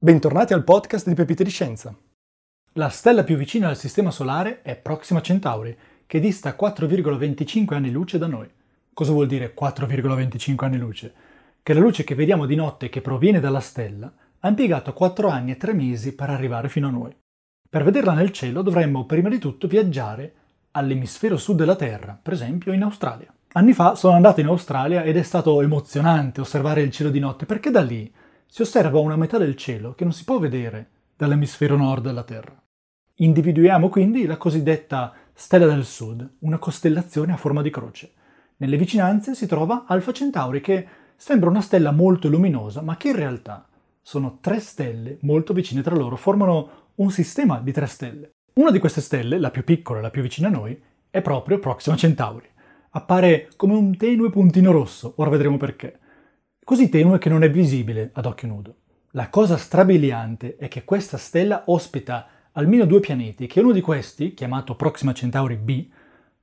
Bentornati al podcast di Pepite di Scienza. La stella più vicina al Sistema Solare è Proxima Centauri, che dista 4,25 anni luce da noi. Cosa vuol dire 4,25 anni luce? Che la luce che vediamo di notte che proviene dalla stella ha impiegato 4 anni e 3 mesi per arrivare fino a noi. Per vederla nel cielo dovremmo prima di tutto viaggiare all'emisfero sud della Terra, per esempio in Australia. Anni fa sono andato in Australia ed è stato emozionante osservare il cielo di notte perché da lì si osserva una metà del cielo che non si può vedere dall'emisfero nord della Terra. Individuiamo quindi la cosiddetta Stella del Sud, una costellazione a forma di croce. Nelle vicinanze si trova Alfa Centauri che sembra una stella molto luminosa, ma che in realtà sono tre stelle molto vicine tra loro, formano un sistema di tre stelle. Una di queste stelle, la più piccola e la più vicina a noi, è proprio Proxima Centauri. Appare come un tenue puntino rosso, ora vedremo perché così tenue che non è visibile ad occhio nudo. La cosa strabiliante è che questa stella ospita almeno due pianeti e che uno di questi, chiamato Proxima Centauri b,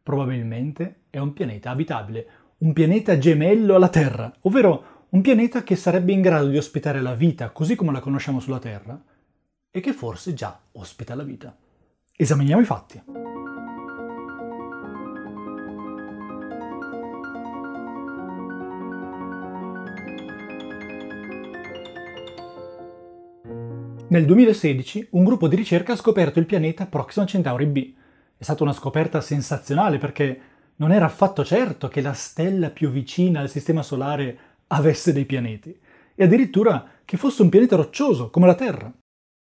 probabilmente è un pianeta abitabile, un pianeta gemello alla Terra, ovvero un pianeta che sarebbe in grado di ospitare la vita così come la conosciamo sulla Terra e che forse già ospita la vita. Esaminiamo i fatti. Nel 2016 un gruppo di ricerca ha scoperto il pianeta Proxima Centauri b. È stata una scoperta sensazionale perché non era affatto certo che la stella più vicina al Sistema Solare avesse dei pianeti, e addirittura che fosse un pianeta roccioso come la Terra.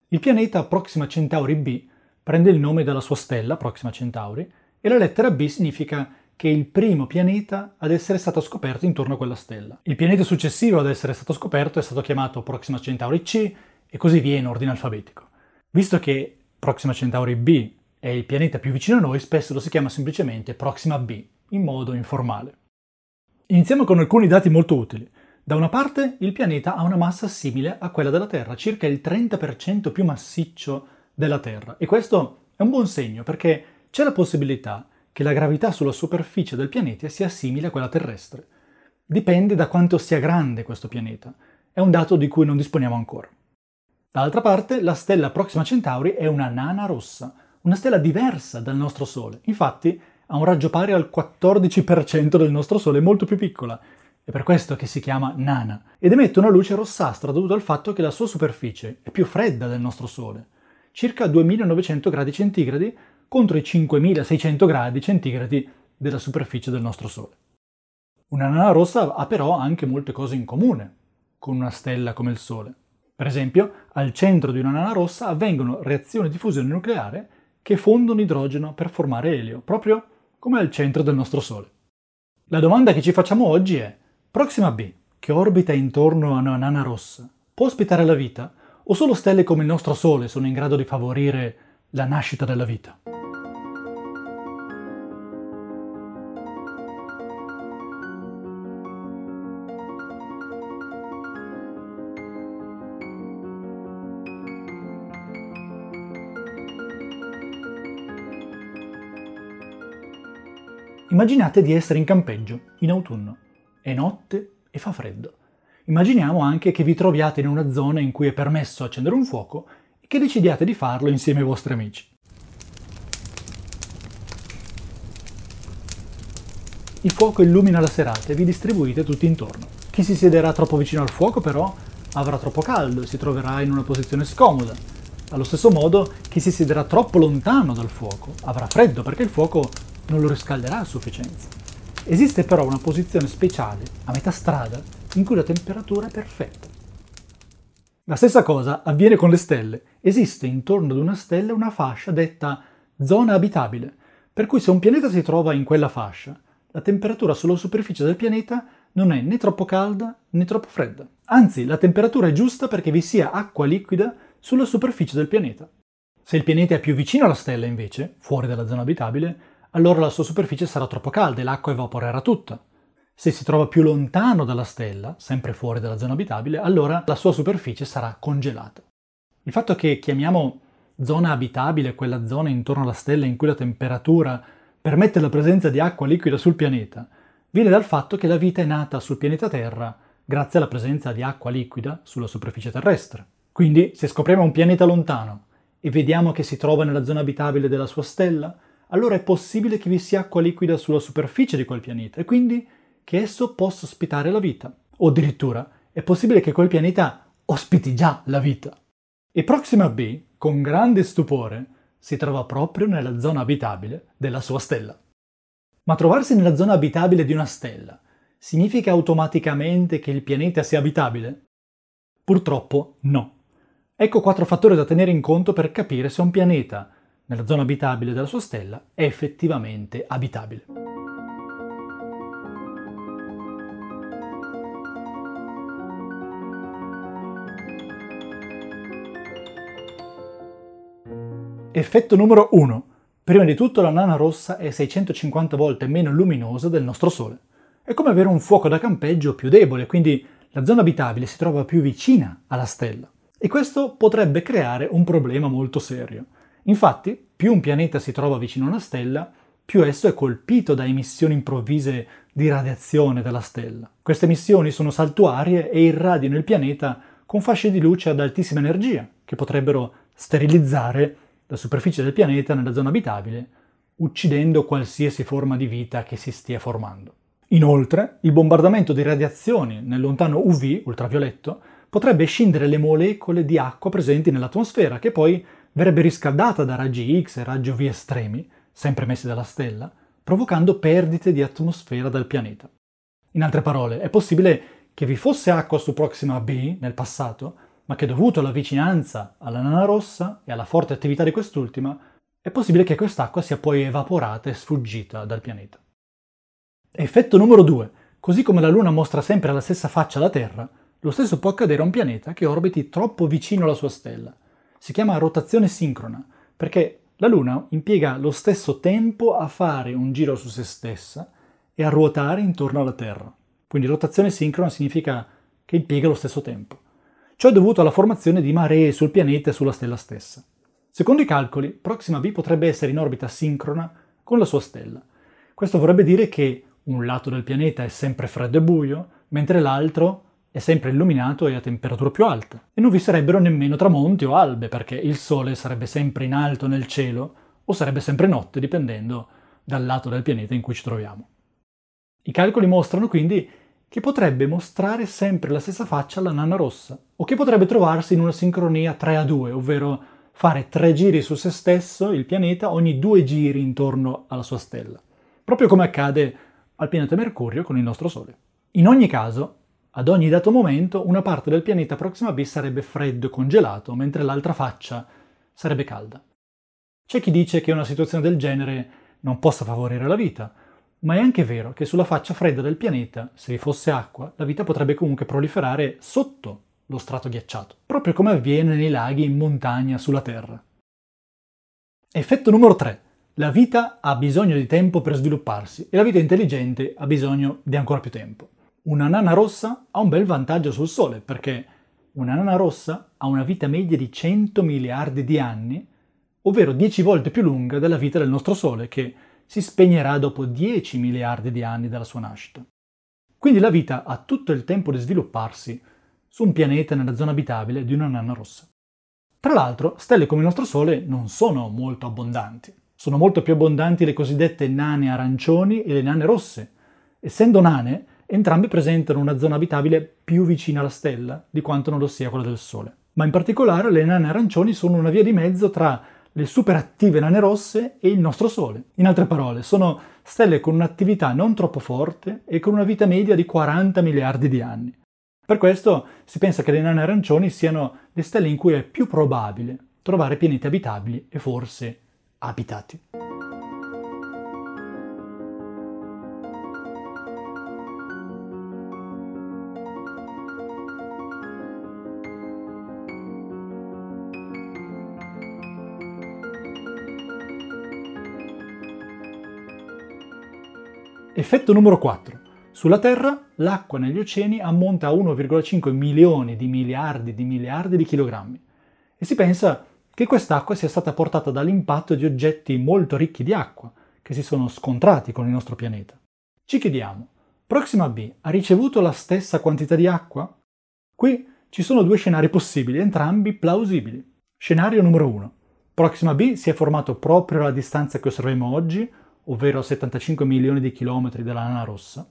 Il pianeta Proxima Centauri b prende il nome dalla sua stella, Proxima Centauri, e la lettera B significa che è il primo pianeta ad essere stato scoperto intorno a quella stella. Il pianeta successivo ad essere stato scoperto è stato chiamato Proxima Centauri C e così via in ordine alfabetico. Visto che Proxima Centauri b è il pianeta più vicino a noi, spesso lo si chiama semplicemente Proxima b, in modo informale. Iniziamo con alcuni dati molto utili. Da una parte, il pianeta ha una massa simile a quella della Terra, circa il 30% più massiccio della Terra. E questo è un buon segno perché c'è la possibilità che la gravità sulla superficie del pianeta sia simile a quella terrestre. Dipende da quanto sia grande questo pianeta. È un dato di cui non disponiamo ancora. Dall'altra parte, la stella Proxima Centauri è una nana rossa, una stella diversa dal nostro Sole. Infatti, ha un raggio pari al 14% del nostro Sole, molto più piccola. È per questo che si chiama nana. Ed emette una luce rossastra dovuta al fatto che la sua superficie è più fredda del nostro Sole, circa 2900 gradi centigradi contro i 5600 gradi centigradi della superficie del nostro Sole. Una nana rossa ha però anche molte cose in comune con una stella come il Sole. Per esempio, al centro di una nana rossa avvengono reazioni di fusione nucleare che fondono idrogeno per formare elio, proprio come al centro del nostro Sole. La domanda che ci facciamo oggi è: Proxima B, che orbita intorno a una nana rossa, può ospitare la vita? O solo stelle come il nostro Sole sono in grado di favorire la nascita della vita? Immaginate di essere in campeggio, in autunno. È notte e fa freddo. Immaginiamo anche che vi troviate in una zona in cui è permesso accendere un fuoco e che decidiate di farlo insieme ai vostri amici. Il fuoco illumina la serata e vi distribuite tutti intorno. Chi si siederà troppo vicino al fuoco però avrà troppo caldo e si troverà in una posizione scomoda. Allo stesso modo, chi si siederà troppo lontano dal fuoco avrà freddo perché il fuoco non lo riscalderà a sufficienza. Esiste però una posizione speciale, a metà strada, in cui la temperatura è perfetta. La stessa cosa avviene con le stelle. Esiste intorno ad una stella una fascia detta zona abitabile, per cui se un pianeta si trova in quella fascia, la temperatura sulla superficie del pianeta non è né troppo calda né troppo fredda. Anzi, la temperatura è giusta perché vi sia acqua liquida sulla superficie del pianeta. Se il pianeta è più vicino alla stella, invece, fuori dalla zona abitabile, allora la sua superficie sarà troppo calda e l'acqua evaporerà tutta. Se si trova più lontano dalla stella, sempre fuori dalla zona abitabile, allora la sua superficie sarà congelata. Il fatto che chiamiamo zona abitabile quella zona intorno alla stella in cui la temperatura permette la presenza di acqua liquida sul pianeta viene dal fatto che la vita è nata sul pianeta Terra grazie alla presenza di acqua liquida sulla superficie terrestre. Quindi, se scopriamo un pianeta lontano e vediamo che si trova nella zona abitabile della sua stella, allora è possibile che vi sia acqua liquida sulla superficie di quel pianeta e quindi che esso possa ospitare la vita. O addirittura è possibile che quel pianeta ospiti già la vita. E Proxima B, con grande stupore, si trova proprio nella zona abitabile della sua stella. Ma trovarsi nella zona abitabile di una stella significa automaticamente che il pianeta sia abitabile? Purtroppo no. Ecco quattro fattori da tenere in conto per capire se un pianeta nella zona abitabile della sua stella è effettivamente abitabile. Effetto numero 1. Prima di tutto la nana rossa è 650 volte meno luminosa del nostro Sole. È come avere un fuoco da campeggio più debole, quindi la zona abitabile si trova più vicina alla stella. E questo potrebbe creare un problema molto serio. Infatti, più un pianeta si trova vicino a una stella, più esso è colpito da emissioni improvvise di radiazione dalla stella. Queste emissioni sono saltuarie e irradiano il pianeta con fasce di luce ad altissima energia, che potrebbero sterilizzare la superficie del pianeta nella zona abitabile, uccidendo qualsiasi forma di vita che si stia formando. Inoltre, il bombardamento di radiazioni nel lontano UV, ultravioletto, potrebbe scindere le molecole di acqua presenti nell'atmosfera, che poi verrebbe riscaldata da raggi X e raggi UV estremi, sempre emessi dalla stella, provocando perdite di atmosfera dal pianeta. In altre parole, è possibile che vi fosse acqua su Proxima b nel passato, ma che dovuto alla vicinanza alla nana rossa e alla forte attività di quest'ultima, è possibile che quest'acqua sia poi evaporata e sfuggita dal pianeta. Effetto numero 2. Così come la Luna mostra sempre la stessa faccia alla Terra, lo stesso può accadere a un pianeta che orbiti troppo vicino alla sua stella. Si chiama rotazione sincrona, perché la Luna impiega lo stesso tempo a fare un giro su se stessa e a ruotare intorno alla Terra. Quindi rotazione sincrona significa che impiega lo stesso tempo. Ciò è dovuto alla formazione di maree sul pianeta e sulla stella stessa. Secondo i calcoli, Proxima b potrebbe essere in orbita sincrona con la sua stella. Questo vorrebbe dire che un lato del pianeta è sempre freddo e buio, mentre l'altro è sempre illuminato e a temperatura più alta. E non vi sarebbero nemmeno tramonti o albe, perché il Sole sarebbe sempre in alto nel cielo o sarebbe sempre notte, dipendendo dal lato del pianeta in cui ci troviamo. I calcoli mostrano quindi che potrebbe mostrare sempre la stessa faccia alla nana rossa, o che potrebbe trovarsi in una sincronia 3 a 2, ovvero fare tre giri su se stesso, il pianeta, ogni due giri intorno alla sua stella, proprio come accade al pianeta Mercurio con il nostro Sole. In ogni caso, ad ogni dato momento, una parte del pianeta Proxima b sarebbe freddo e congelato, mentre l'altra faccia sarebbe calda. C'è chi dice che una situazione del genere non possa favorire la vita, ma è anche vero che sulla faccia fredda del pianeta, se vi fosse acqua, la vita potrebbe comunque proliferare sotto lo strato ghiacciato, proprio come avviene nei laghi in montagna sulla Terra. Effetto numero 3. La vita ha bisogno di tempo per svilupparsi e la vita intelligente ha bisogno di ancora più tempo. Una nana rossa ha un bel vantaggio sul Sole perché una nana rossa ha una vita media di 100 miliardi di anni, ovvero 10 volte più lunga della vita del nostro Sole che si spegnerà dopo 10 miliardi di anni dalla sua nascita. Quindi la vita ha tutto il tempo di svilupparsi su un pianeta nella zona abitabile di una nana rossa. Tra l'altro, stelle come il nostro Sole non sono molto abbondanti. Sono molto più abbondanti le cosiddette nane arancioni e le nane rosse. Essendo nane, entrambe presentano una zona abitabile più vicina alla stella di quanto non lo sia quella del Sole. Ma in particolare le nane arancioni sono una via di mezzo tra le superattive nane rosse e il nostro Sole. In altre parole, sono stelle con un'attività non troppo forte e con una vita media di 40 miliardi di anni. Per questo si pensa che le nane arancioni siano le stelle in cui è più probabile trovare pianeti abitabili e forse abitati. Effetto numero 4. Sulla Terra l'acqua negli oceani ammonta a 1,5 milioni di miliardi di miliardi di chilogrammi e si pensa che quest'acqua sia stata portata dall'impatto di oggetti molto ricchi di acqua che si sono scontrati con il nostro pianeta. Ci chiediamo, Proxima b ha ricevuto la stessa quantità di acqua? Qui Ci sono due scenari possibili, entrambi plausibili. Scenario numero 1. Proxima b si è formato proprio alla distanza che osserviamo oggi, ovvero a 75 milioni di chilometri dalla nana rossa.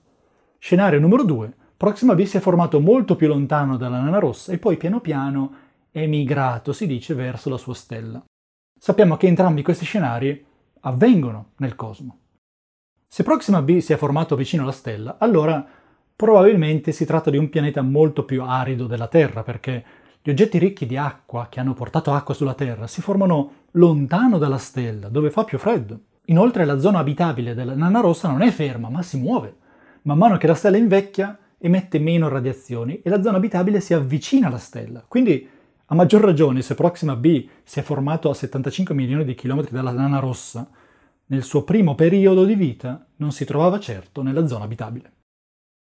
Scenario numero 2. Proxima b si è formato molto più lontano dalla nana rossa e poi piano piano è migrato, si dice, verso la sua stella. Sappiamo che entrambi questi scenari avvengono nel cosmo. Se Proxima b si è formato vicino alla stella, allora probabilmente si tratta di un pianeta molto più arido della Terra, perché gli oggetti ricchi di acqua che hanno portato acqua sulla Terra si formano lontano dalla stella, dove fa più freddo. Inoltre la zona abitabile della nana rossa non è ferma, ma si muove. Man mano che la stella invecchia, emette meno radiazioni e la zona abitabile si avvicina alla stella. Quindi, a maggior ragione, se Proxima b si è formato a 75 milioni di chilometri dalla nana rossa, nel suo primo periodo di vita non si trovava certo nella zona abitabile.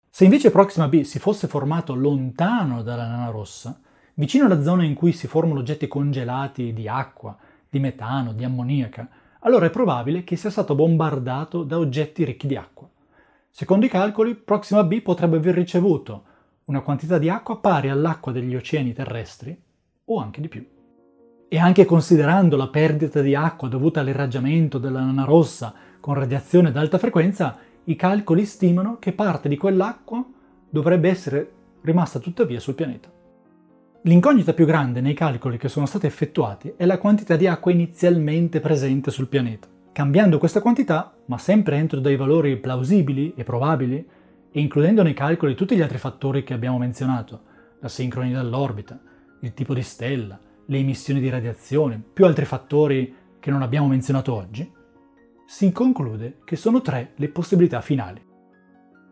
Se invece Proxima b si fosse formato lontano dalla nana rossa, vicino alla zona in cui si formano oggetti congelati di acqua, di metano, di ammoniaca, allora è probabile che sia stato bombardato da oggetti ricchi di acqua. Secondo i calcoli, Proxima b potrebbe aver ricevuto una quantità di acqua pari all'acqua degli oceani terrestri o anche di più. E anche considerando la perdita di acqua dovuta all'irraggiamento della nana rossa con radiazione ad alta frequenza, i calcoli stimano che parte di quell'acqua dovrebbe essere rimasta tuttavia sul pianeta. L'incognita più grande nei calcoli che sono stati effettuati è la quantità di acqua inizialmente presente sul pianeta. Cambiando questa quantità, ma sempre entro dei valori plausibili e probabili, e includendo nei calcoli tutti gli altri fattori che abbiamo menzionato, la sincronia dell'orbita, il tipo di stella, le emissioni di radiazione, più altri fattori che non abbiamo menzionato oggi, si conclude che sono tre le possibilità finali.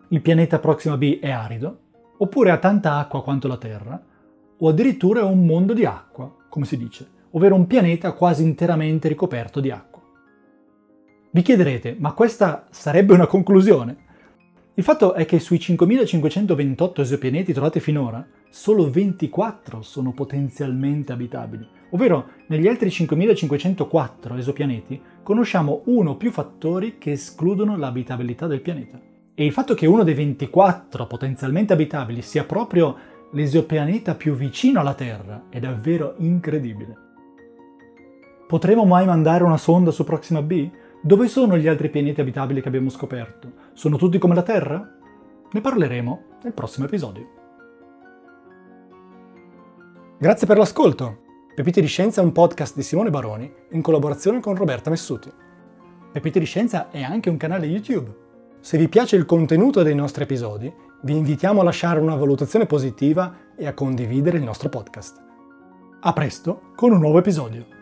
Il pianeta Proxima b è arido, oppure ha tanta acqua quanto la Terra, o addirittura un mondo di acqua, come si dice, ovvero un pianeta quasi interamente ricoperto di acqua. Vi chiederete, ma questa sarebbe una conclusione? Il fatto è che sui 5528 esopianeti trovati finora, solo 24 sono potenzialmente abitabili, ovvero negli altri 5504 esopianeti conosciamo uno o più fattori che escludono l'abitabilità del pianeta. E il fatto che uno dei 24 potenzialmente abitabili sia proprio l'esopianeta più vicino alla Terra è davvero incredibile. Potremo mai mandare una sonda su Proxima b? Dove sono gli altri pianeti abitabili che abbiamo scoperto? Sono tutti come la Terra? Ne parleremo nel prossimo episodio. Grazie per l'ascolto. Pepite di Scienza è un podcast di Simone Baroni in collaborazione con Roberta Messuti. Pepite di Scienza è anche un canale YouTube. Se vi piace il contenuto dei nostri episodi, vi invitiamo a lasciare una valutazione positiva e a condividere il nostro podcast. A presto con un nuovo episodio.